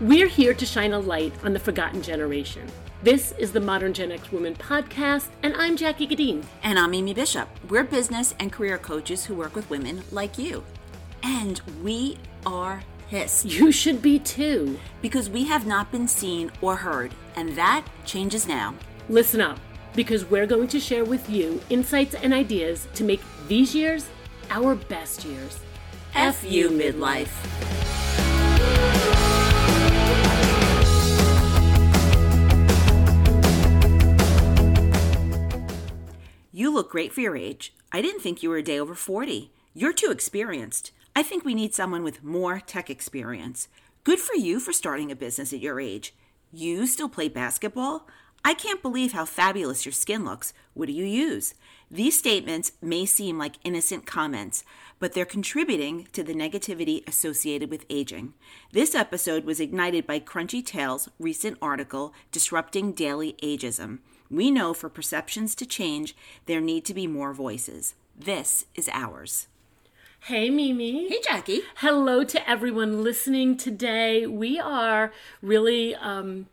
We're here to shine a light on the forgotten generation. This is the Modern Gen X Woman podcast, and I'm Jackie Gadine. And I'm Amy Bishop. We're business and career coaches who work with women like you. And we are pissed. You should be too. Because we have not been seen or heard, and that changes now. Listen up, because we're going to share with you insights and ideas to make these years our best years. F you, midlife. Look great for your age. I didn't think you were a day over 40. You're too experienced. I think we need someone with more tech experience. Good for you for starting a business at your age. You still play basketball? I can't believe how fabulous your skin looks. What do you use? These statements may seem like innocent comments, but they're contributing to the negativity associated with aging. This episode was ignited by Crunchy Tales' recent article, Disrupting Daily Ageism. We know for perceptions to change, there need to be more voices. This is ours. Hey, Mimi. Hey, Jackie. Hello to everyone listening today. We are really, um,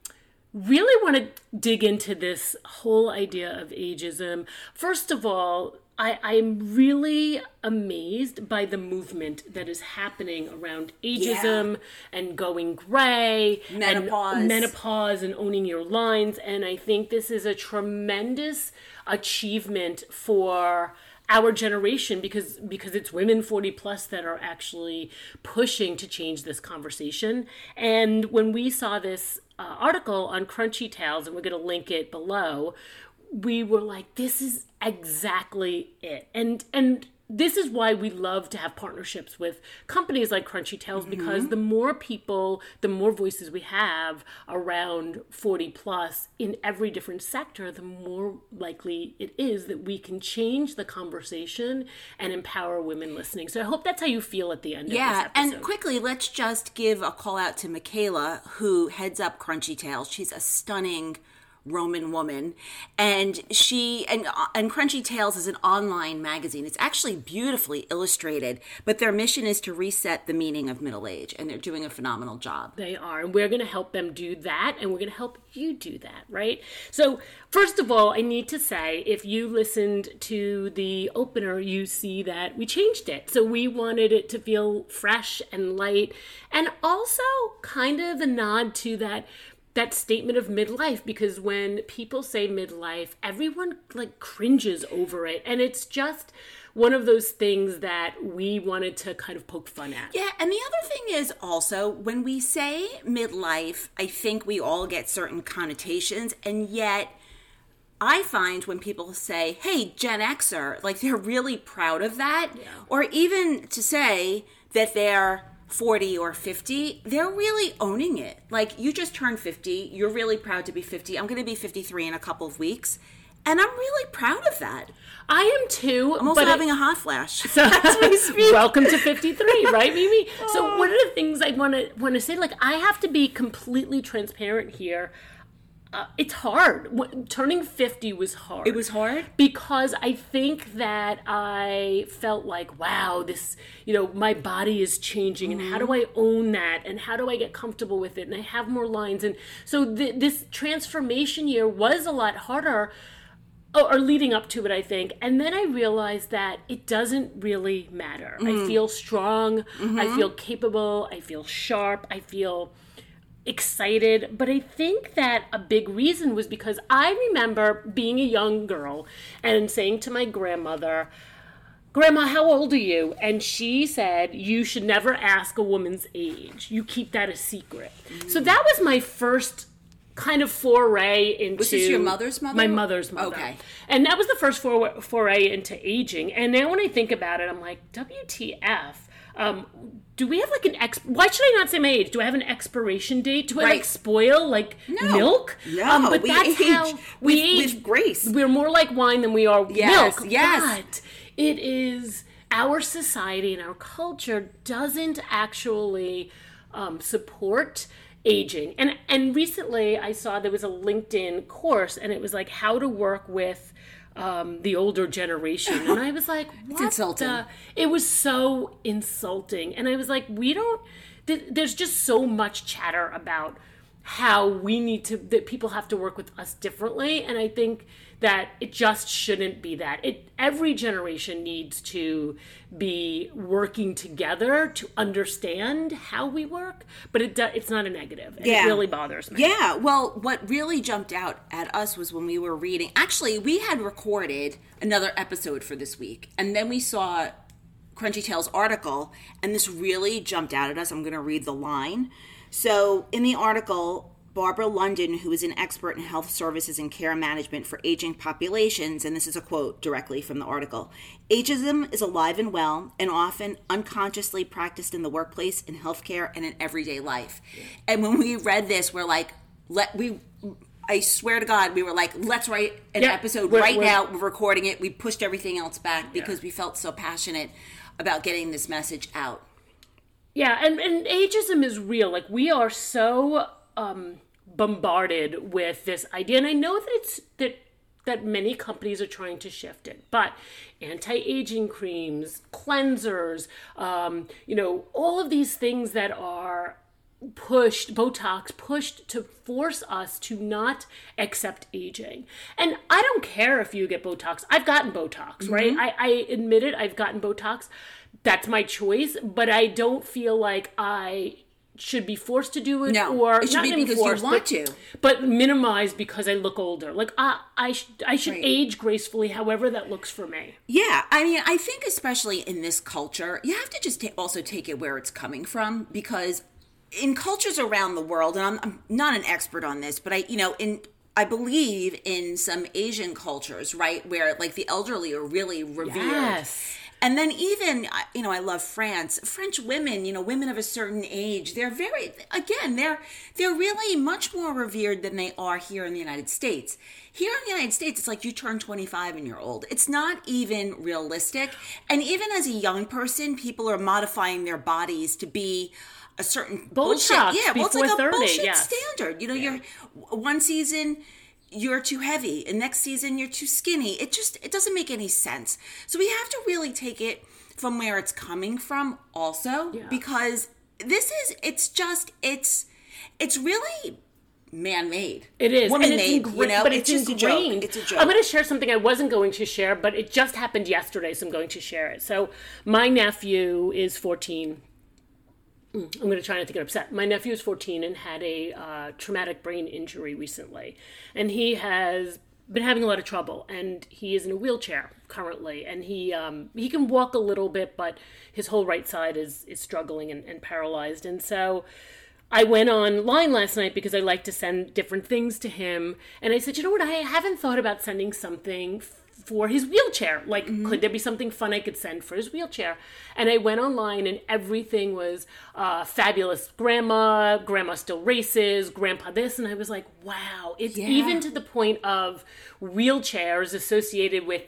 really want to dig into this whole idea of ageism. First of all, I, I'm really amazed by the movement that is happening around ageism yeah. and going gray, menopause, and menopause, and owning your lines. And I think this is a tremendous achievement for our generation because because it's women 40 plus that are actually pushing to change this conversation and when we saw this uh, article on crunchy tales and we're going to link it below we were like this is exactly it and and this is why we love to have partnerships with companies like Crunchy Tales mm-hmm. because the more people, the more voices we have around 40 plus in every different sector, the more likely it is that we can change the conversation and empower women listening. So I hope that's how you feel at the end yeah, and quickly, let's just give a call out to Michaela, who heads up Crunchy Tales. She's a stunning Roman woman, and she and and Crunchy Tales is an online magazine. It's actually beautifully illustrated, but their mission is to reset the meaning of middle age, and they're doing a phenomenal job. They are, and we're going to help them do that, and we're going to help you do that, right? So, first of all, I need to say, if you listened to the opener, you see that we changed it. So we wanted it to feel fresh and light, and also kind of a nod to that that statement of midlife because when people say midlife everyone like cringes over it and it's just one of those things that we wanted to kind of poke fun at. Yeah, and the other thing is also when we say midlife, I think we all get certain connotations and yet I find when people say, "Hey, Gen Xer," like they're really proud of that, yeah. or even to say that they're 40 or 50, they're really owning it. Like, you just turned 50, you're really proud to be 50. I'm going to be 53 in a couple of weeks. And I'm really proud of that. I am too. I'm also having it, a hot flash. So, welcome to 53, right, Mimi? So oh. one of the things I want to want to say, like, I have to be completely transparent here uh, it's hard. Turning 50 was hard. It was hard? Because I think that I felt like, wow, this, you know, my body is changing mm-hmm. and how do mm-hmm. I own that and how do I get comfortable with it and I have more lines. And so th- this transformation year was a lot harder or, or, leading up to it, I think. And then I realized that it doesn't really matter. Mm. I feel strong. Mm-hmm. I feel capable. I feel sharp. I feel excited, but I think that a big reason was because I remember being a young girl and saying to my grandmother, Grandma, how old are you? And she said, You should never ask a woman's age. You keep that a secret. Mm. So that was my first kind of foray into. Was this your mother's mother? My mother's mother. Okay. And that was the first for- foray into aging. And now when I think about it, I'm like, WTF? Um, do we have like an ex? Why should I not say my age? Do I have an expiration date? Do I like spoil like no. milk? No, um, but we that's age how we with, age with grace. We're more like wine than we are yes, milk. Yes, but it is our society and our culture doesn't actually um, support aging. And and recently I saw there was a LinkedIn course and it was like how to work with um, the older generation, and I was like, "What?" insulting. the- It was so insulting, and I was like, "We don't." th- There's just so much chatter about how we need to that people have to work with us differently, and I think that it just shouldn't be that. It every generation needs to be working together to understand how we work, but it do, it's not a negative. And Yeah. It really bothers me. Yeah, well, what really jumped out at us was when we were reading. Actually, we had recorded another episode for this week, and then we saw Crunchy Tales' article, and this really jumped out at us. I'm going to read the line. So, in the article, Barbara London, who is an expert in health services and care management for aging populations, and this is a quote directly from the article ageism is alive and well and often unconsciously practiced in the workplace, in healthcare, and in everyday life. And when we read this, we're like, let we. I swear to God, we were like, let's write an Yeah, episode we're- right we're- now. We're recording it. We pushed everything else back because we felt so passionate about getting this message out. Yeah, and, and ageism is real. Like we are so um, bombarded with this idea, and I know that it's that that many companies are trying to shift it, but anti-aging creams, cleansers, um, you know, all of these things that are pushed botox pushed to force us to not accept aging. And i don't care if you get botox. I've gotten botox mm-hmm. right? I, I admit it i've gotten botox. That's my choice but i don't feel like i should be forced to do it No, or it should not be because you forced, want but, to. but minimized because i look older. Like i i, sh- I should Right. age gracefully however that looks for me. Yeah, I mean, I think especially in this culture, you have to just ta- also take it where it's coming from because in cultures around the world, and I'm, I'm not an expert on this, but I, you know, in I believe in some Asian cultures, right, where like the elderly are really revered. Yes. And then even I- you know I love France. French women, you know, women of a certain age, they're very again, they're they're really much more revered than they are here in the United States. Here in the United States, it's like you turn 25 and you're old. It's not even realistic. And even as a young person, people are modifying their bodies to be a certain bullshit. Botox Yeah, well, it's like a 30, bullshit yes. standard. You know, you're one season you're too heavy and next season you're too skinny it just it doesn't make any sense so we have to really take it from where it's coming from also because this is it's just it's it's really man-made It is, woman and it's made ingra- you know but it's, just ingrained. a joke it's a joke I'm going to share something I wasn't going to share, but it just happened yesterday, so I'm going to share it. So my nephew is 14. Mm, I'm going to try not to get upset. My nephew is 14 and had a uh, traumatic brain injury recently, and he has been having a lot of trouble. And he is in a wheelchair currently, and he um, he can walk a little bit, but his whole right side is is struggling and, and paralyzed. And so I went online last night because I like to send different things to him. And I said, you know what? I haven't thought about sending something for his wheelchair. Like, could there be something fun I could send for his wheelchair? And I went online and everything was uh, fabulous grandma, grandma still races, grandpa this. And I was like, wow. It's even to the point of wheelchairs associated with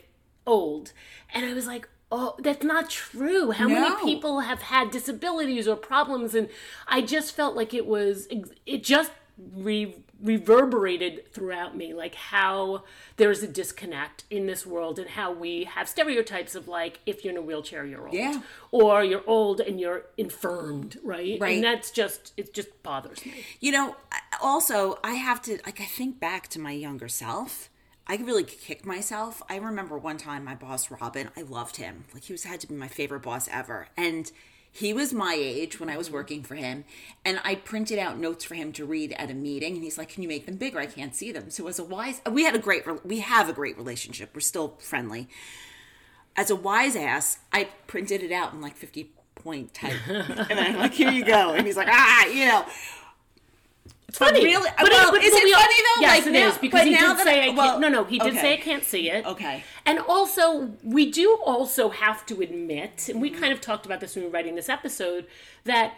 old. And I was like, oh, that's not true. How No. many people have had disabilities or problems? And I just felt like it was, it just re- reverberated throughout me, like how there is a disconnect in this world and how we have stereotypes of like, if you're in a wheelchair, you're old. Yeah. Or you're old and you're infirmed, right? Right. And that's just, it just bothers me. you know also i have to like i think back to my younger self i really kick myself i remember one time my boss robin i loved him like he was had to be my favorite boss ever and he was my age when i was working for him and i printed out notes for him to read at a meeting and he's like can you make them bigger? I can't see them. So as a wise we had a great we have a great relationship. We're still friendly. As a wise ass i printed it out in like 50 point type. And i'm like here you go. And he's like ah you know It's funny. really- But well, but is it we funny though? Yes, Like it now- is, because he did say I- I can't. well, no, no, he did okay. say I can't see it. Okay. And also, we do also have to admit, and we kind of talked about this when we were writing this episode, that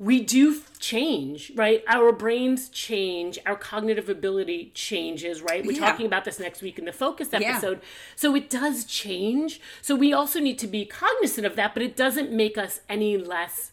we do change, right? Our brains change, our cognitive ability changes, right? We're Yeah. talking about this next week in the focus episode. So it does change. So we also need to be cognizant of that, but it doesn't make us any less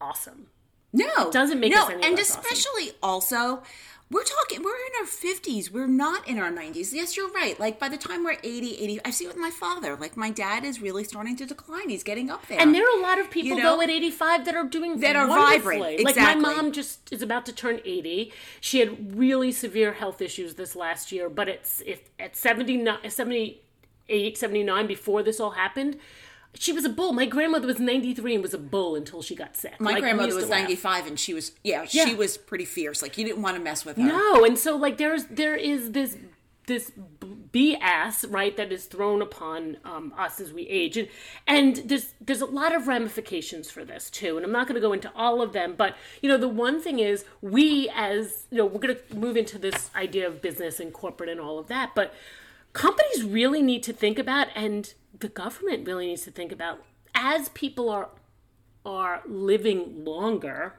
awesome. No, Doesn't make no, us any and less awesome. especially also, we're talking we're in our 50s we're not in our 90s yes you're right. Like by the time we're 80 80 i see it with my father. Like my dad is really starting to decline. He's getting up there. And there are a lot of people You know? though at 85 that are doing That are vibrant, Like my mom just is about to turn 80. She had really severe health issues this last year, but it's if at 79 78 79 before this all happened, she was a bull. My grandmother was 93 and was a bull until she got sick. my Like, grandmother was to laugh. 95 and she was yeah, Yeah. she was pretty fierce like you didn't want to mess with her No, and so like there's there is this this BS right that is thrown upon um, us as we age, and and there's there's a lot of ramifications for this too, and I'm not going to go into all of them, but you know the one thing is we as you know we're going to move into this idea of business and corporate and all of that, but companies really need to think about, and the government really needs to think about as people are are living longer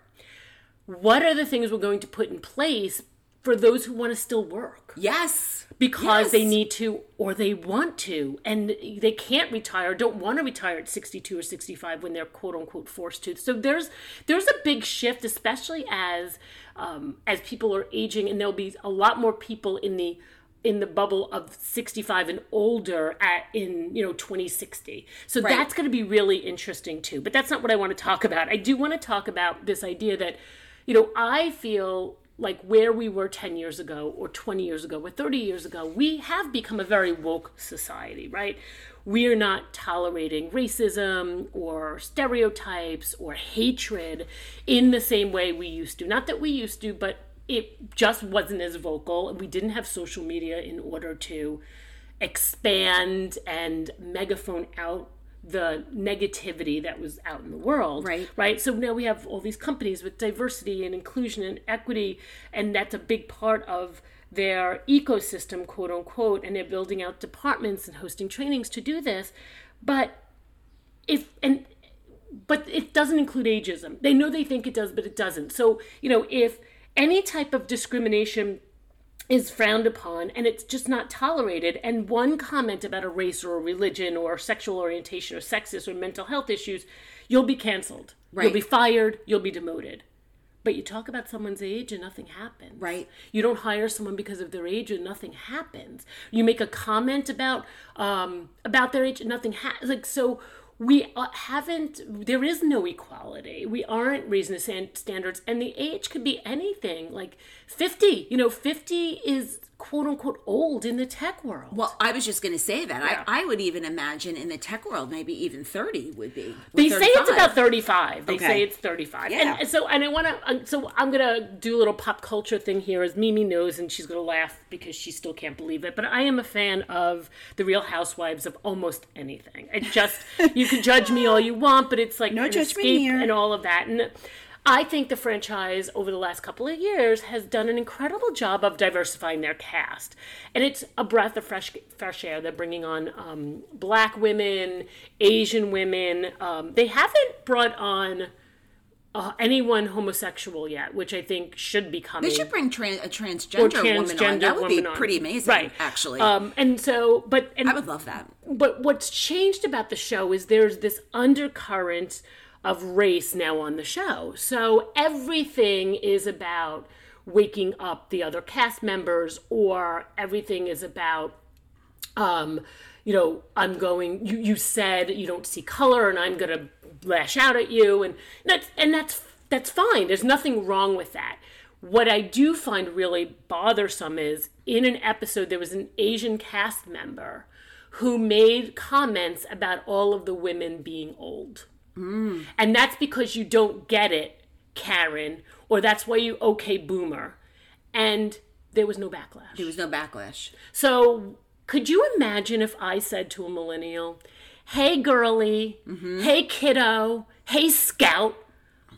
what are the things we're going to put in place for those who want to still work? Yes. Because Yes. they need to or they want to and they can't retire don't want to retire at 62 or 65 when they're quote unquote forced to. So there's there's a big shift especially as um, as people are aging and there'll be a lot more people in the in the bubble of 65 and older at in you know 2060 so Right. that's going to be really interesting too but that's not what i want to talk about. I do want to talk about this idea that you know i feel like where we were 10 years ago or 20 years ago or 30 years ago we have become a very woke society right? We're not tolerating racism or stereotypes or hatred in the same way we used to. Not that we used to but it just wasn't as vocal we didn't have social media in order to expand and megaphone out the negativity that was out in the world Right. right so now we have all these companies with diversity and inclusion and equity and that's a big part of their ecosystem quote unquote and they're building out departments and hosting trainings to do this but if and but it doesn't include ageism. They know they think it does, but it doesn't. So, you know, if any type of discrimination is frowned upon and it's just not tolerated, and one comment about a race or a religion or sexual orientation or sexist or mental health issues, you'll be canceled. Right. You'll be fired, you'll be demoted. But you talk about someone's age and nothing happens. Right. You don't hire someone because of their age and nothing happens. You make a comment about um, about their age and nothing happens. Like so, we uh, haven't. There is no equality. We aren't raising the standards, and the age could be anything. Like fifty. You know, fifty is quote unquote old in the tech world. Well, I was just going to say that. Yeah. I, I would even imagine in the tech world, maybe even 30 would be. They Or say it's about 35. They Okay. say it's 35. Yeah. And so, and I want to, um, so I'm going to do a little pop culture thing here as Mimi knows, and she's going to laugh because she still can't believe it. But I am a fan of the Real Housewives of almost anything. It just, you can judge me all you want, but it's like No an judgment escape here. and all of that. And I think the franchise over the last couple of years has done an incredible job of diversifying their cast, and it's a breath of fresh fresh air. They're bringing on um, black women, Asian women. Um, they haven't brought on uh, anyone homosexual yet, which I think should be coming. They should bring tran- a or transgender, woman on. That would be on. pretty amazing, right? actually. Um, and so, but and I would love that. but what's changed about the show is there's this undercurrent of race now on the show. So everything is about waking up the other cast members, or everything is about, um, you know, I'm going. You you said you don't see color, and I'm to lash out at you, and that's and that's that's fine. There's nothing wrong with that. What I do find really bothersome is in an episode there was an Asian cast member who made comments about all of the women being old. Mm. And that's because you don't get it, Karen, or that's why you okay boomer. And there was no backlash. There was no backlash. So, could you imagine if I said to a millennial, "Hey girly, mm-hmm. hey kiddo, hey scout,"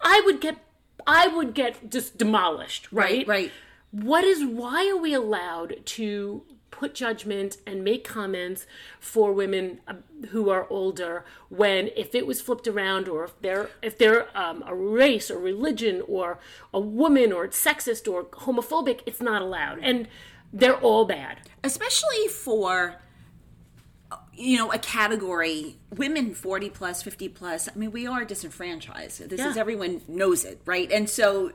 I would get I would get just demolished, right? Right. What is why are we allowed to put judgment and make comments for women uh, who are older when if it was flipped around or if they're if they're um, a race or religion or a woman or it's sexist or homophobic it's not allowed. And they're all bad. Especially for you know a category women 40 plus 50 plus i mean we are disenfranchised. This is everyone knows it right? And so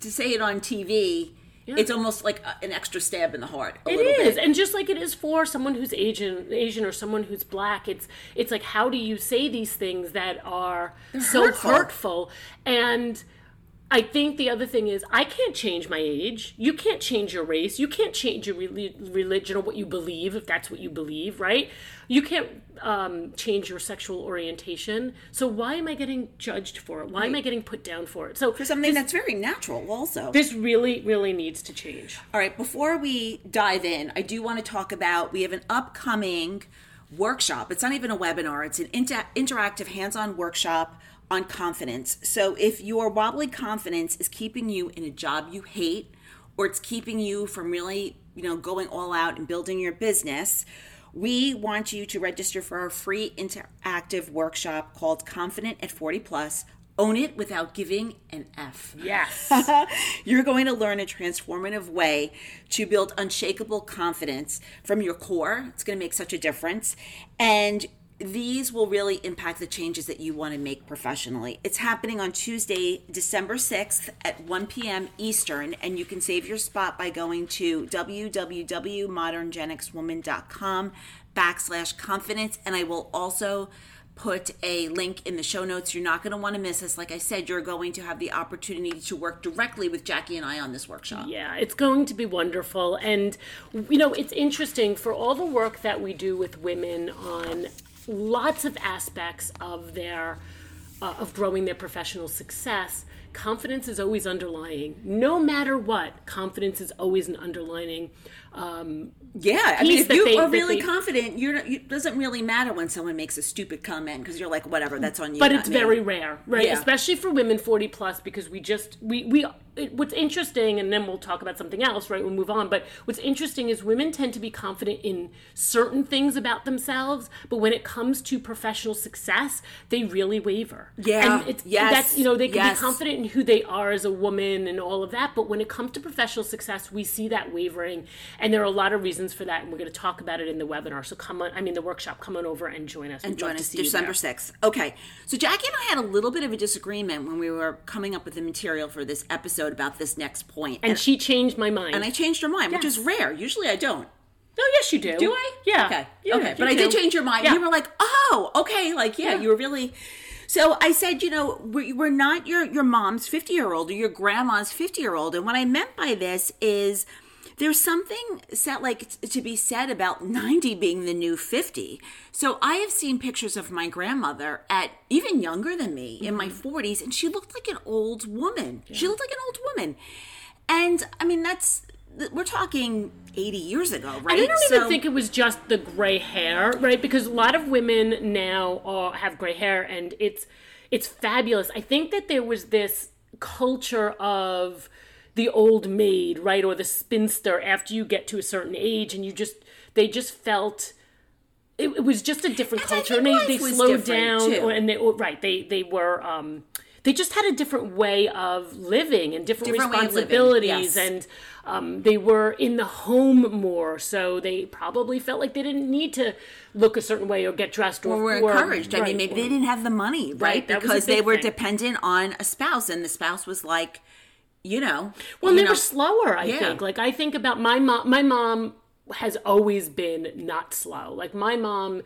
to say it on tv It's almost like a, an extra stab in the heart. A It bit. and just like it is for someone who's Asian, Asian or someone who's black, it's it's like how do you say these things that are so hurtful. hurtful? And I think the other thing is I can't change my age. You can't change your race. You can't change your reli- religion or what you believe if that's what you believe, right? You can't um, change your sexual orientation. So why am I getting judged for it? Why am I getting put down for it? So For something that's very natural, also. this really, really needs to change. All right, before we dive in, I do want to talk about we have an upcoming workshop. It's not even a webinar, it's an inter- interactive hands on workshop on confidence. So if your wobbly confidence is keeping you in a job you hate, or it's keeping you from really, you know, going all out and building your business, we want you to register for our free interactive workshop called Confident at 40 Plus. Own it without giving an F. Yes. You're going to learn a transformative way to build unshakable confidence from your core. It's going to make such a difference. And these will really impact the changes that you want to make professionally. It's happening on Tuesday, December 6th at 1 p.m. Eastern, and you can save your spot by going to www.moderngenxwoman.com backslash confidence. And I will also put a link in the show notes. You're not going to want to miss this. Like I said, you're going to have the opportunity to work directly with Jackie and I on this workshop. Yeah, it's going to be wonderful. And, you know, it's interesting for all the work that we do with women on lots of aspects of their. Uh, of growing their professional success, confidence is always underlying. No matter what, confidence is always an underlining. Um, Yeah, I mean, if you they- are really they- confident, you're. It doesn't really matter when someone makes a stupid comment because you're like, whatever, that's on you. but it's me. very rare right Yeah. especially for women 40 plus because we just we we it, what's interesting and then we'll talk about something else right we'll move on but what's interesting is women tend to be confident in certain things about themselves but when it comes to professional success they really waver Yeah. and it's Yes. that's you know they can Yes. be confident in who they are as a woman and all of that but when it comes to professional success we see that wavering and there are a lot of reasons for that and we're going to talk about it in the webinar so come on i mean the workshop come on over and join us and We'd join us December there. 6th. Okay. So Jackie and I had a little bit of a disagreement when we were coming up with the material for this episode about this next point. and she changed my mind. and I changed her mind, which is rare. Usually I don't. oh yes, you do. Do I? Yeah. Okay. Yeah, okay. But I did change your mind. Yeah. You were like, oh, okay. Like, yeah, Yeah. you were really. So I said, you know, we're, we're not your your mom's fifty year old or your grandma's fifty year old. And what I meant by this is. There's something said like to be said about 90 being the new 50. So I have seen pictures of my grandmother at even younger than me in my Mm-hmm. 40s and she looked like an old woman. She looked like an old woman. And I mean that's we're talking 80 years ago, right? I don't So- even think it was just the gray hair, right? Because a lot of women now are, have gray hair, and it's it's fabulous. I think that there was this culture of the old maid, right, or the spinster after you get to a certain age, and you just they just felt. It, it was just a different And culture, and they, they slowed down, or, and they or, right they they were um, they just had a different way of living and different, Different of living, responsibilities yes. and um, they were in the home more, so they probably felt like they didn't need to look a certain way or get dressed or or were or- encouraged. I mean, maybe or- they didn't have the money, right? Right, that was a because they were thing. dependent on a spouse, and the spouse was like, you know, Well, you they know, were slower. I Yeah. think. Like I think about my mom. My mom has always been not slow. Like my mom,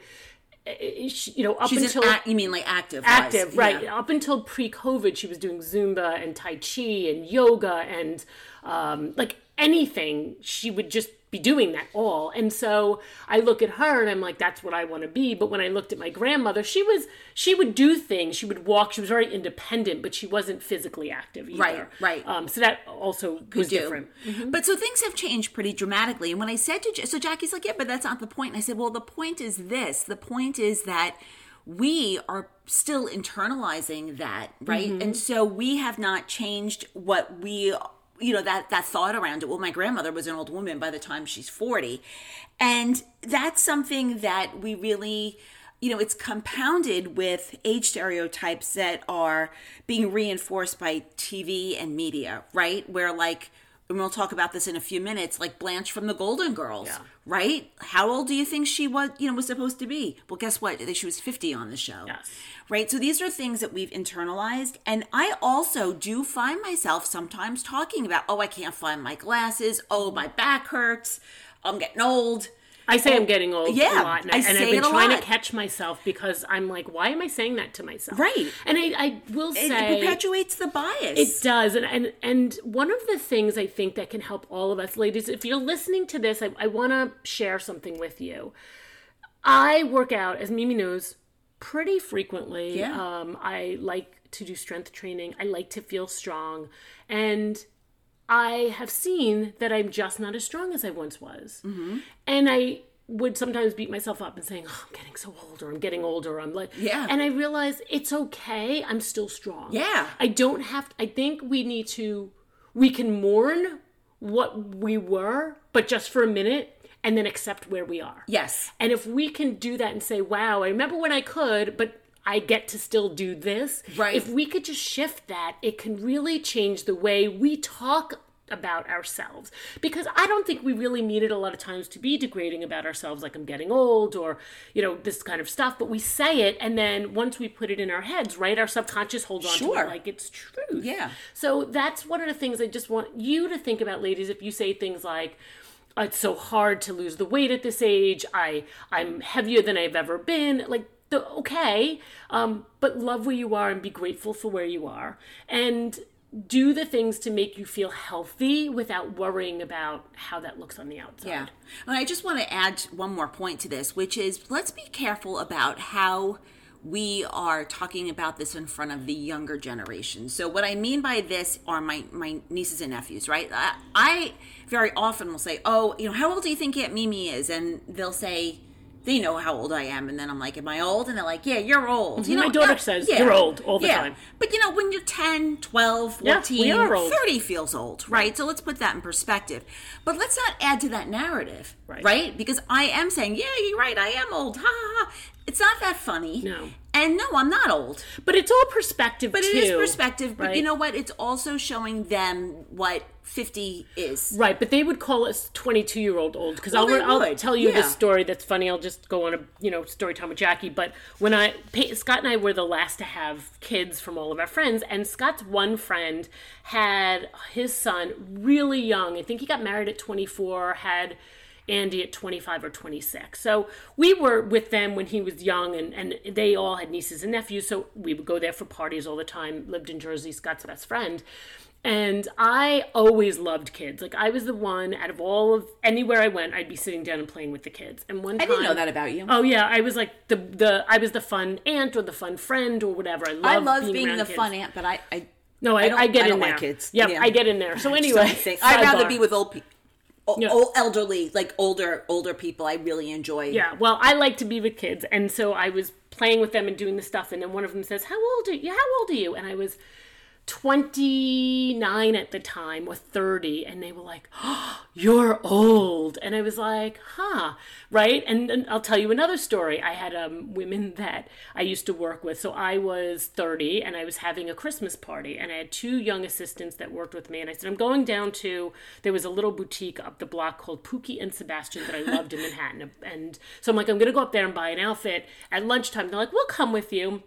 eh, she, you know, up She's until act, you mean like active? active, right? Yeah. Up until pre-COVID, she was doing Zumba and Tai Chi and yoga and um, like anything. She would just be doing that all. And so I look at her and I'm like, that's what I want to be. But when I looked at my grandmother, she was she would do things. She would walk. She was very independent, but she wasn't physically active either. Right, right. Um, so that also was do. different. But so things have changed pretty dramatically. And when I said to, so Jackie's like, yeah, but that's not the point. And I said, well, the point is this. The point is that we are still internalizing that, right? Mm-hmm. And so we have not changed what we you know that that thought around it. Well my grandmother was an old woman by the time she's 40 and that's something that we really you know it's compounded with age stereotypes that are being reinforced by TV and media right? Where like and we'll talk about this in a few minutes, like Blanche from the Golden Girls, Yeah. right? How old do you think she was, you know, was supposed to be? Well, guess what? She was 50 on the show. Yes. Right? So these are things that we've internalized. And I also do find myself sometimes talking about, oh, I can't find my glasses. Oh, my back hurts. I'm getting old. I say I'm getting old yeah, a lot, and, I and I've been trying lot. to catch myself because I'm like, why am I saying that to myself? Right. And I, I will say it perpetuates the bias. It does, and, and and one of the things I think that can help all of us, ladies, if you're listening to this, I, I want to share something with you. I work out, as Mimi knows, pretty frequently. Yeah. Um, I like to do strength training. I like to feel strong, and I have seen that I'm just not as strong as I once was, Mm-hmm. and I would sometimes beat myself up and saying, oh, "I'm getting so old," or "I'm getting older." I'm like, Yeah. and I realize it's okay. I'm still strong. Yeah. I don't have I think we need to we can mourn what we were, but just for a minute and then accept where we are. yes. And if we can do that and say, "Wow, I remember when I could, but I get to still do this." Right. If we could just shift that, it can really change the way we talk about ourselves because i don't think we really need it a lot of times to be degrading about ourselves like i'm getting old or you know this kind of stuff but we say it and then once we put it in our heads right our subconscious holds on to it like it's truth Yeah. so that's one of the things I just want you to think about, ladies. If you say things like, oh, "It's so hard to lose the weight at this age. I I'm heavier than I've ever been." Like the okay, um, but love where you are and be grateful for where you are, and do the things to make you feel healthy without worrying about how that looks on the outside. Yeah. And I just want to add one more point to this, which is let's be careful about how we are talking about this in front of the younger generation. So what I mean by this are my my nieces and nephews, right? I, I very often will say, "Oh, you know, how old do you think Aunt Mimi is?" And they'll say they know how old I am, and then I'm like, "Am I old?" And they're like, "Yeah, you're old." Mhm. You My daughter yeah, says, yeah, "You're old," all the yeah. time. But you know, when you're 10, 12, Yeah, 14, we old. 30 feels old, right? So let's put that in perspective. But let's not add to that narrative, Right. right? Because I am saying, yeah, you're right, I am old. Ha ha ha. It's not that funny. No. And no, I'm not old. But it's all perspective But too. it is perspective. But you know what? It's also showing them what 50 is. Right, but they would call us 22 year old old because Well, I'll, I'll tell you yeah. this story that's funny. I'll just go on a you know story time with Jackie. But when I Scott and I were the last to have kids from all of our friends, and Scott's one friend had his son really young. I think he got married at 24. Had Andy at 25 or 26. So we were with them when he was young, and, and they all had nieces and nephews. So we would go there for parties all the time. Lived in Jersey, Scott's best friend. And I always loved kids. Like I was the one out of all of anywhere I went, I'd be sitting down and playing with the kids. And one I didn't know that about you. Oh yeah, I was like the the I was the fun aunt or the fun friend or whatever. I love I love being, around the kids. fun aunt, but I, I No, I, I don't- I, get I in there. like kids. Yep, Yeah. I get in there. So anyway, I'd rather be with old people. Yeah. Old elderly, like older, older people. I really enjoy. Yeah, well, I like to be with kids, and so I was playing with them and doing the stuff, and then one of them says, "How old are you? How old are you?" And I was twenty nine at the time, or thirty, and they were like, oh, "You're old," and I was like, "Huh." Right, and, and I'll tell you another story. I had um, women that I used to work with. So I was 30 and I was having a Christmas party, and I had two young assistants that worked with me. And I said, I'm going down to, there was a little boutique up the block called Pookie and Sebastian that I loved in Manhattan. And so I'm like, I'm going to go up there and buy an outfit at lunchtime. They're like, we'll come with you.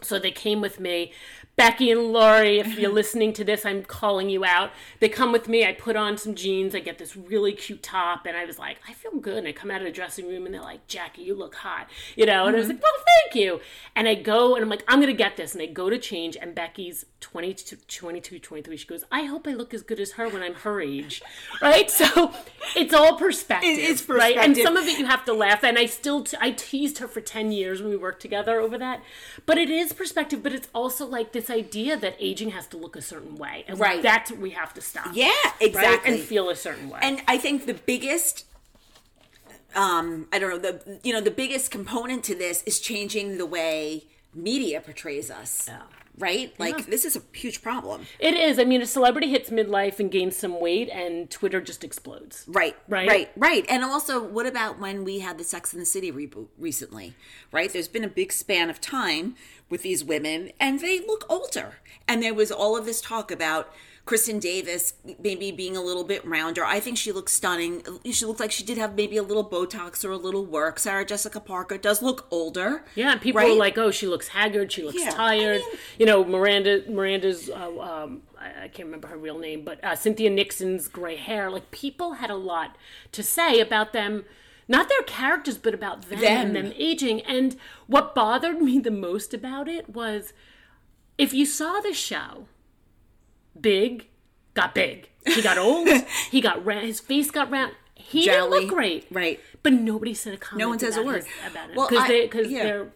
So they came with me. Becky and Laurie, if you're listening to this, I'm calling you out. They come with me. I put on some jeans. I get this really cute top, and I was like, I feel good. And I come out of the dressing room, and they're like, Jackie, you look hot, you know. And I was mm-hmm. like, Well, thank you. And I go, and I'm like, I'm gonna get this. And I go to change, and Becky's 22, 22 23. She goes, I hope I look as good as her when I'm her age, right? So it's all perspective, It is right? And some of it you have to laugh. And I still, t- I teased her for 10 years when we worked together over that. But it is perspective, but it's also like this idea that aging has to look a certain way. And Right. that's what we have to stop. Yeah, Right? exactly. And feel a certain way. And I think the biggest um I don't know, the you know, the biggest component to this is changing the way media portrays us. Yeah. Right? Like Yeah. this is a huge problem. it is. I mean, a celebrity hits midlife and gains some weight, and Twitter just explodes. Right, Right? right, right. And also, what about when we had the Sex and the City reboot recently? Right, there's been a big span of time with these women, and they look older. And there was all of this talk about Kristin Davis maybe being a little bit rounder. I think she looks stunning. She looked like she did have maybe a little Botox or a little work. Sarah Jessica Parker does look older. Yeah, people right? are like, "Oh, she looks haggard. She looks Yeah, I tired." mean- you know, Miranda. Miranda's. Uh, um, I, I can't remember her real name, but uh, Cynthia Nixon's gray hair. Like people had a lot to say about them. Not their characters, but about them, Them. and them aging. And what bothered me the most about it was if you saw the show, Big got big. He got old. he got round. His face got round. He didn't look great. Right. But nobody said a comment. No one says a word. his- about it Well, because I- they because yeah. they're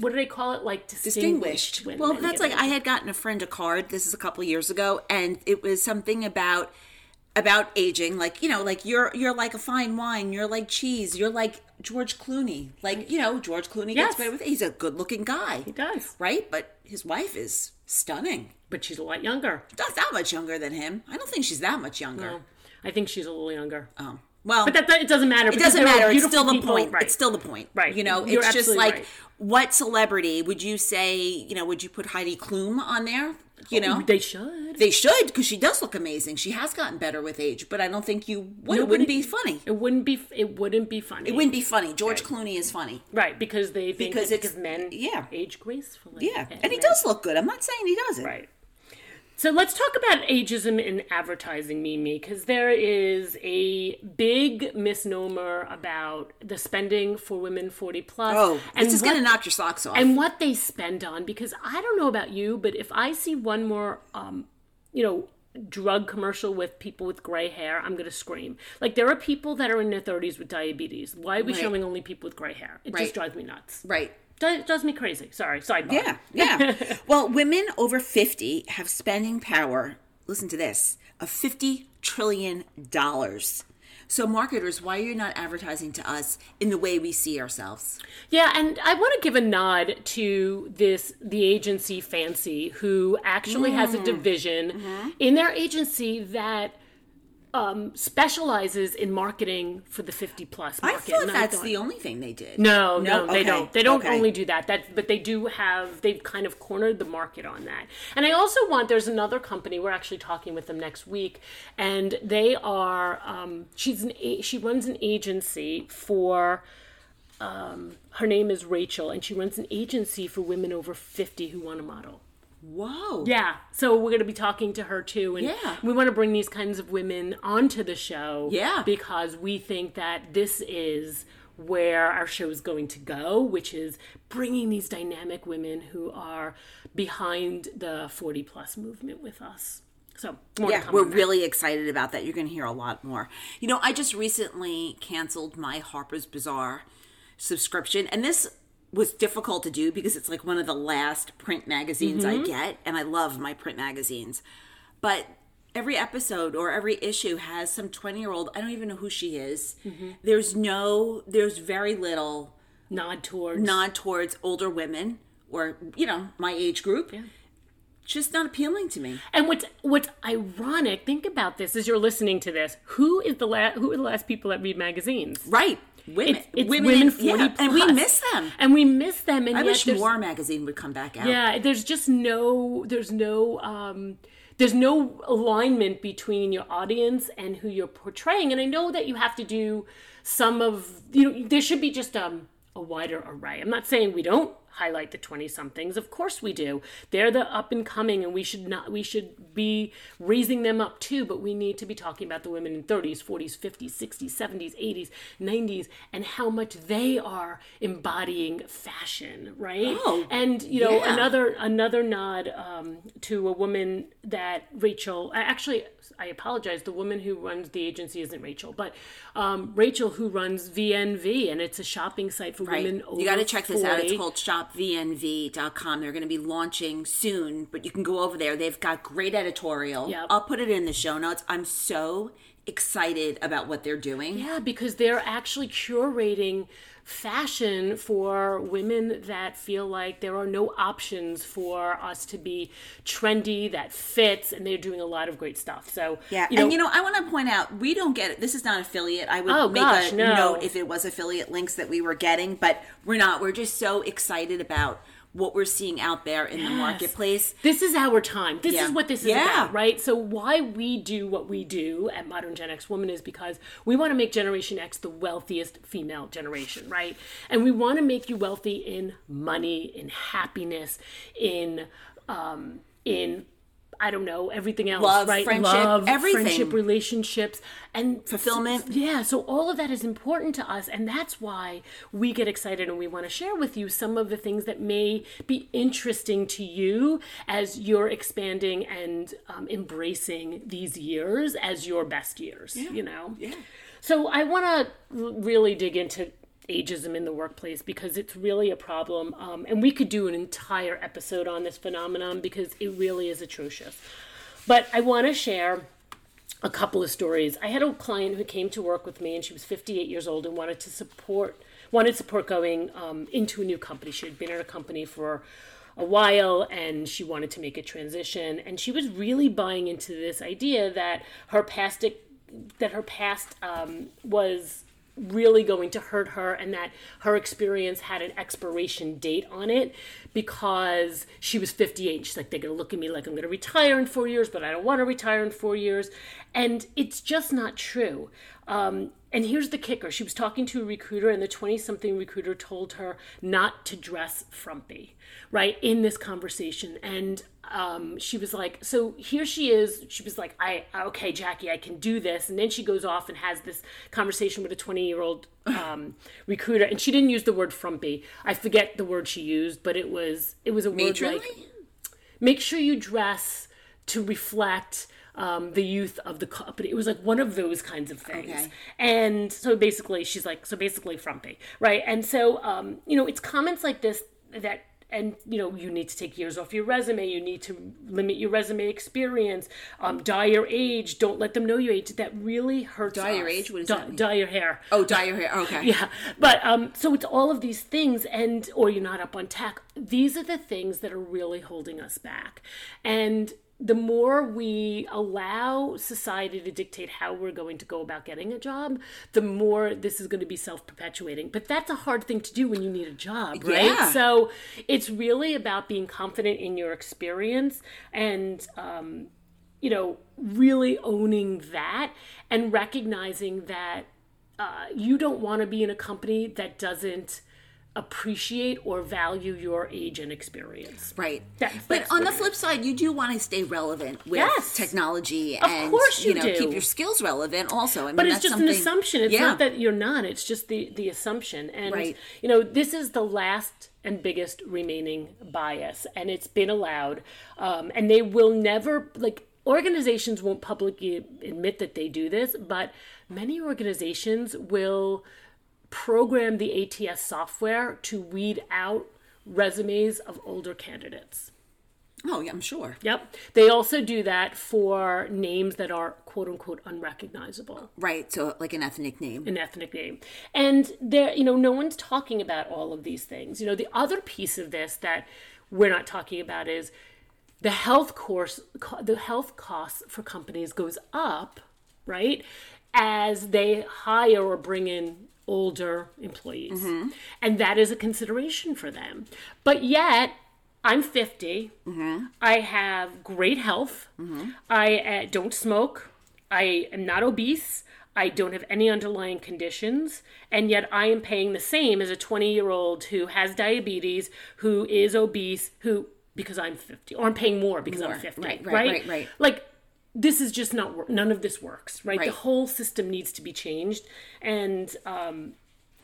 what do they call it? Like distinguished. distinguished. women. Well, that's like I had gotten a friend a card. This is a couple years ago, and it was something about about aging. Like you know, like you're you're like a fine wine. You're like cheese. You're like George Clooney. Like you know, George Clooney Yes. gets better with. He's a good looking guy. He does, right? But his wife is stunning. But she's a lot younger. Not that much younger than him. I don't think she's that much younger. No, I think she's a little younger. Oh. Well, But that, that it doesn't matter. it doesn't matter. It's still the point. Right. It's still the point. Right. You know, You're it's just like right. what celebrity would you say, you know, would you put Heidi Klum on there? You know? they should. They should because she does look amazing. She has gotten better with age, but I don't think you would. it wouldn't be funny. It wouldn't be. It wouldn't be funny. It wouldn't be funny. George Clooney is funny. Right, because they think Because it's- because men yeah. age gracefully. Yeah, and he men- does look good. I'm not saying he doesn't. Right. So let's talk about ageism in advertising, Mimi, because there is a big misnomer about the spending for women 40 plus. Oh, and this is going to knock your socks off. and what they spend on because i don't know about you but if i see one more um you know drug commercial with people with gray hair i'm gonna scream like there are people that are in their 30s with diabetes why are we Right. showing only people with gray hair it Right. just drives me nuts right. Does, does me crazy sorry sidebar Yeah, yeah. well, women over 50 have spending power, listen to this, of $50 trillion. So, marketers, why are you not advertising to us in the way we see ourselves? Yeah, and I want to give a nod to this the agency Fancy, who actually has Mm. a division Mm-hmm. in their agency that um, specializes in marketing for the fifty plus market. I thought And that's thought- the only thing they did. no, no, they Okay, don't. They don't okay. only do that. That, but they do have. They've kind of cornered the market on that. And I also want. There's another company. We're actually talking with them next week, and they are. Um, she's an. She runs an agency for. Um, her name is Rachel, and she runs an agency for women over fifty who want to model. Whoa. Yeah, so we're going to be talking to her too, and Yeah. we want to bring these kinds of women onto the show. Yeah. because we think that this is where our show is going to go, which is bringing these dynamic women who are behind the forty plus movement with us. So Yeah, we're really excited about that. You're going to hear a lot more. You know, I just recently canceled my Harper's Bazaar subscription, and this was difficult to do because it's like one of the last print magazines I mm-hmm. get, and I love my print magazines. But every episode or every issue has some 20 year old, I don't even know who she is. Mm-hmm. There's no, there's very little nod towards nod towards older women or, you know, my age group. Just not appealing to me. And what's what's ironic, think about this as you're listening to this. Who is the last who are the last people that read magazines? Right. Women. It's, it's women, in- 40 yeah, plus. And we miss them. And we miss them. And I wish more magazine would come back out. Yeah, there's just no there's no um there's no alignment between your audience and who you're portraying. And I know that you have to do some of you know there should be just um a wider array. I'm not saying we don't highlight the 20 somethings. Of course we do. They're the up and coming and we should not we should be raising them up too, but we need to be talking about the women in 30s, 40s, 50s, 60s, 70s, 80s, 90s and how much they are embodying fashion, right? Oh, and you know, yeah. another another nod um, to a woman that Rachel I- actually I apologize the woman who runs the agency isn't Rachel but um, Rachel who runs VNV and it's a shopping site for Right. women over You got to check this out. It's 40. called shopvnv.com. They're going to be launching soon, but you can go over there. They've got great editorial. Yep. I'll put it in the show notes. I'm so excited about what they're doing. Yeah, because they're actually curating fashion for women that feel like there are no options for us to be trendy that fits and they're doing a lot of great stuff. So Yeah, you know, and you know, I want to point out we don't get it. This is not affiliate. I would Oh, make gosh, a no. note if it was affiliate links that we were getting, but we're not. We're just so excited about what we're seeing out there in the marketplace. This is our time. This Yeah. is what this is Yeah. about, right? So why we do what we do at Modern Gen X Woman is because we want to make Generation X the wealthiest female generation, right? And we want to make you wealthy in money, in happiness, in um, in I don't know everything else, Love, right? friendship, Love, everything. friendship, relationships, and Fulfillment. yeah, so all of that is important to us, and that's why we get excited and we want to share with you some of the things that may be interesting to you as you're expanding and um, embracing these years as your best years. You know. Yeah. So I want to really dig into ageism in the workplace because it's really a problem, um, and we could do an entire episode on this phenomenon because it really is atrocious. But I want to share a couple of stories. I had a client who came to work with me, and she was 58 years old and wanted to support wanted support going um, into a new company. She had been at a company for a while and she wanted to make a transition and she was really buying into this idea that her past that her past um, was really going to hurt her and that her experience had an expiration date on it because she was 58 she's like they're going to look at me like i'm going to retire in four years but i don't want to retire in four years. And it's just not true um, and here's the kicker. She was talking to a recruiter and the 20 something recruiter told her not to dress frumpy right in this conversation. And um, she was like so here she is. She was like i okay jackie i can do this. And then she goes off and has this conversation with a 20 year old um, recruiter. And she didn't use the word frumpy. I forget the word she used but it was it was a word like make sure you dress to reflect um, the youth of the company. It was like one of those kinds of things. Okay. And so basically, she's like, so basically, frumpy, right? And so, um, you know, it's comments like this that. And you know you need to take years off your resume. You need to limit your resume experience. Um, dye your age. Don't let them know your age. That really hurts. Dye your us. age? What does that mean? Dye your hair. Oh, dye your hair. Okay. Yeah, but um, so it's all of these things, and or you're not up on tech. These are the things that are really holding us back, and the more we allow society to dictate how we're going to go about getting a job, the more this is going to be self-perpetuating. But that's a hard thing to do when you need a job, right? Yeah. So it's really about being confident in your experience and um, you know, really owning that and recognizing that uh, you don't want to be in a company that doesn't appreciate or value your age and experience. Right. That's- but on the flip side, you do want to stay relevant with Yes. technology and course you know do. keep your skills relevant also. I mean, But it's just an assumption. It's yeah. not that you're not. It's just the the assumption. And Right. you know, this is the last and biggest remaining bias, and it's been allowed. Um, and they will never like organizations won't publicly admit that they do this, but many organizations will program the ATS software to weed out resumes of older candidates. Oh, yeah, I'm sure. Yep. They also do that for names that are quote unquote unrecognizable Right. So, like an ethnic name. an ethnic name. And there, you know, no one's talking about all of these things. You know, the other piece of this that we're not talking about is the health course, the health costs for companies goes up, right, as they hire or bring in older employees, mm-hmm. and that is a consideration for them. But yet. I'm 50. Mm-hmm. I have great health. Mm-hmm. I uh, don't smoke. I am not obese. I don't have any underlying conditions. And yet I am paying the same as a 20 year old who has diabetes, who is obese, who, because I'm 50, or I'm paying more because More. I'm 50. Right, Right, right, right, right. Like, this is just not. None of this works, right? Right. The whole system needs to be changed. And, um,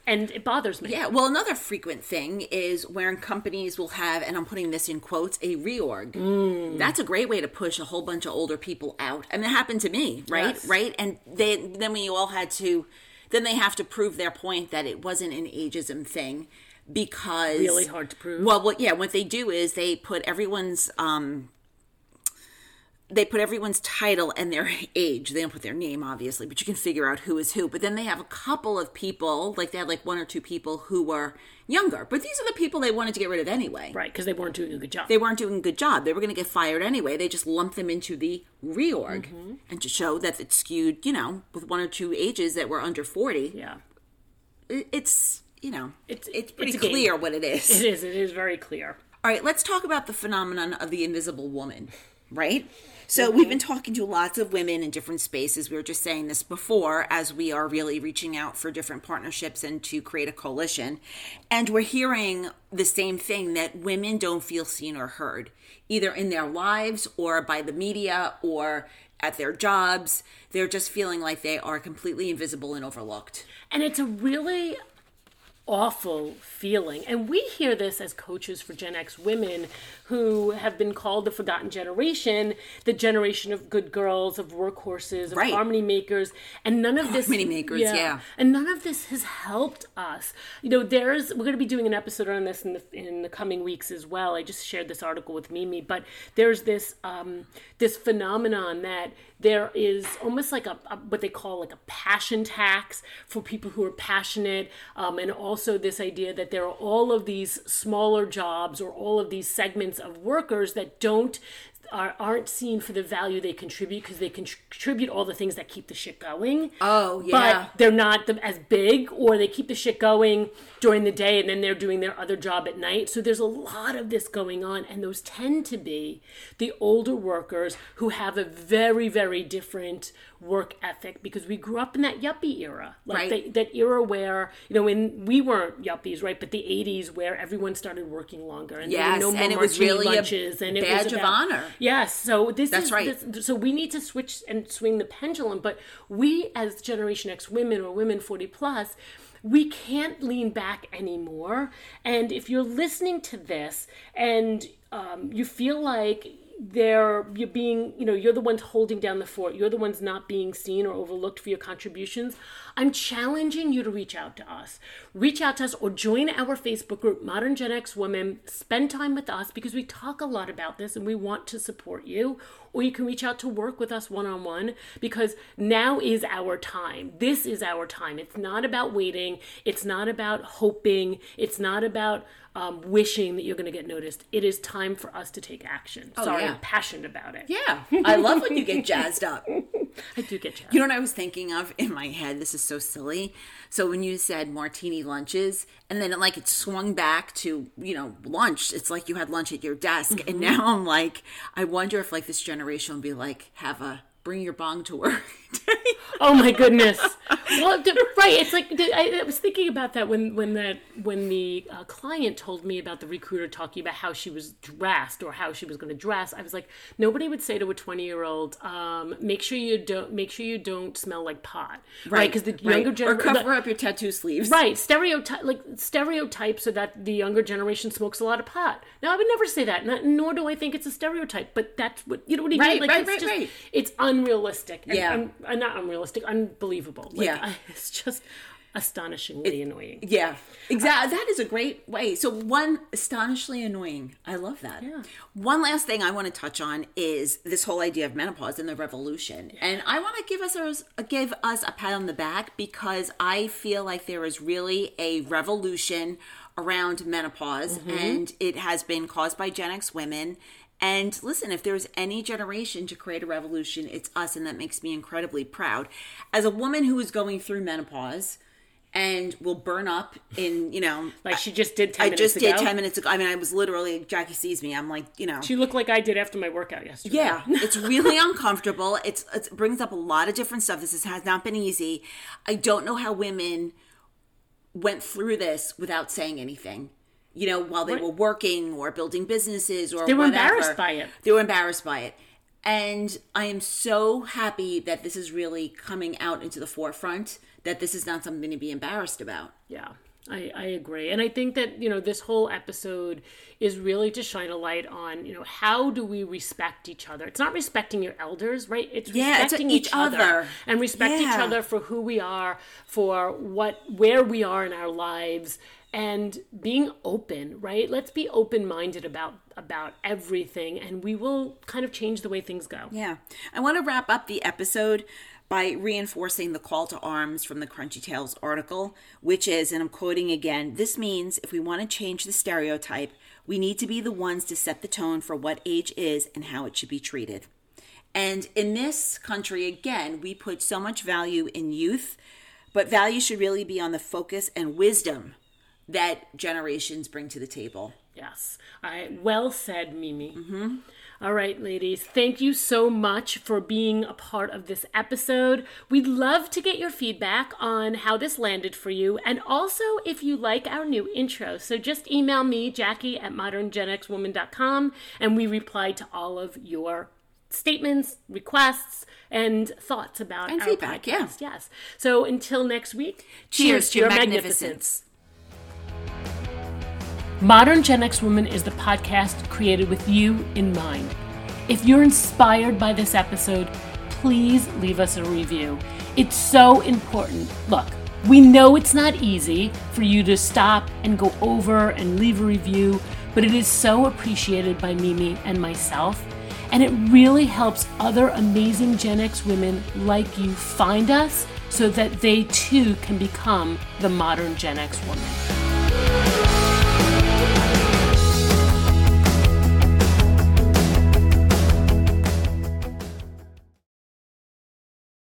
and it bothers me. Yeah, well, another frequent thing is where companies will have, and I'm putting this in quotes, a reorg. Mm. That's a great way to push a whole bunch of older people out. Mean, it happened to me, right? Yes. Right? And they, then we all had to, then they have to prove their point that it wasn't an ageism thing because. Really hard to prove. Well, what, yeah, what they do is they put everyone's, um, they put everyone's title and their age. They don't put their name, obviously, but you can figure out who is who. But then they have a couple of people, like they had like one or two people who were younger. But these are the people they wanted to get rid of anyway. Right, because they weren't doing a good job. They weren't doing a good job. They were going to get fired anyway. They just lumped them into the reorg Mm-hmm. and to show that it skewed, you know, with one or two ages that were under 40. yeah. It's, you know, It's- it's, pretty it's game. clear what it is. It is. It is very clear. All right, let's talk about the phenomenon of the invisible woman, right? So we've been mm-hmm. talking to lots of women in different spaces. We were just saying this before as we are really reaching out for different partnerships and to create a coalition. And we're hearing the same thing that women don't feel seen or heard, either in their lives or by the media or at their jobs. They're just feeling like they are completely invisible and overlooked. And it's a really awful feeling. And we hear this as coaches for Gen X women who have been called the forgotten generation, the generation of good girls, of workhorses, of Right. harmony makers, and none of this Harmony makers, yeah. And none of this has helped us. You know, there's we're going to be doing an episode on this in the in the coming weeks as well. I just shared this article with Mimi, but there's this um this phenomenon that there is almost like a, a what they call like a passion tax for people who are passionate um, and also this idea that there are all of these smaller jobs or all of these segments of workers that don't are, aren't seen for the value they contribute because they contribute all the things that keep the shit going. Oh, yeah. But they're not the, as big, or they keep the shit going during the day and then they're doing their other job at night. So there's a lot of this going on, and those tend to be the older workers who have a very, very different work ethic because we grew up in that yuppie era, like Right. they- that era where you know when we weren't yuppies, right? But the '80s where everyone started working longer and there were Yes, no more and it was really a lunches and it badge was of honor. Yes, so this That's is right. this- so we need to switch and swing the pendulum. But we, as Generation X women or women 40 plus, we can't lean back anymore. And if you're listening to this and um, you feel like they're you're being you know you're the ones holding down the fort. You're the ones not being seen or overlooked for your contributions. I'm challenging you to reach out to us. Reach out to us or join our facebook group modern gen x women. Spend time with us because we talk a lot about this and we want to support you. Or you can reach out to work with us one-on-one because now is our time. This is our time. It's not about waiting. It's not about hoping. It's not about um, wishing that you're going to get noticed it is time for us to take action sorry yeah. i'm passionate about it Yeah. I love when you get jazzed up. i do get you You know what I was thinking of in my head? This is so silly. So when you said martini lunches, and then it, like it swung back to you know lunch. It's like you had lunch at your desk, and now I'm like, I wonder if like this generation will be like, have a bring your bong to work. Oh my goodness! Well, d- right. It's like d- I, was thinking about that when when that when the uh, client told me about the recruiter talking about how she was dressed or how she was going to dress. I was like, nobody would say to a twenty year old, um, "Make sure you don't make sure you don't smell like pot." Right? Because the Right. younger or generation. cover up your tattoo sleeves. Right, stereotype like stereotypes so that the younger generation smokes a lot of pot. Now, I would never say that, not, nor do I think it's a stereotype. But that's what you know what I Right, mean. Like right, it's right, just, right. It's unrealistic. And, Yeah. un- uh, not unrealistic, unbelievable. Like, Yeah. I- it's just astonishingly annoying. Yeah, exactly. That is a great way. So one astonishingly annoying. I love that. Yeah. One last thing I want to touch on is this whole idea of menopause and the revolution. And I want to give us a, give us a pat on the back because I feel like there is really a revolution around menopause, and it has been caused by Gen X women. And listen, if there's any generation to create a revolution, it's us, and that makes me incredibly proud. As a woman who is going through menopause and will burn up in, you know, Like she just did 10 I just ago. did 10 minutes ago. I mean, I was literally, Jackie sees me. I'm like, you know. She looked like I did after my workout yesterday. Yeah, it's really uncomfortable. It's it brings up a lot of different stuff. This has not been easy. I don't know how women went through this without saying anything. You know, while they Right. were working or building businesses or They were whatever. embarrassed by it. They were embarrassed by it. And I am so happy that this is really coming out into the forefront. That this is not something to be embarrassed about. Yeah, I, I agree. And I think that, you know, this whole episode is really to shine a light on, you know, how do we respect each other? It's not respecting your elders, right? It's Yeah, it's respecting each each other, other. and respect each other for who we are, for what where we are in our lives and being open, right? Let's be open-minded about about everything and we will kind of change the way things go. Yeah. I want to wrap up the episode by reinforcing the call to arms from the Crunchy Tales article, which is, and I'm quoting again, this means if we want to change the stereotype, we need to be the ones to set the tone for what age is and how it should be treated. And in this country, again, we put so much value in youth, but value should really be on the focus and wisdom that generations bring to the table. Yes. I well said, Mimi. Mm-hmm. All right, ladies, thank you so much for being a part of this episode. We'd love to get your feedback on how this landed for you, and also if you like our new intro. So just email me, Jackie at moderngenxwoman.com, and we reply to all of your statements, requests, and thoughts about And our feedback, yeah. Yes. So until next week, Cheers to your magnificence. Modern Gen X Woman is the podcast created with you in mind. If you're inspired by this episode, please leave us a review. It's so important. Look, we know it's not easy for you to stop and go over and leave a review, but it is so appreciated by Mimi and myself. And it really helps other amazing Gen X women like you find us so that they too can become the modern Gen X woman.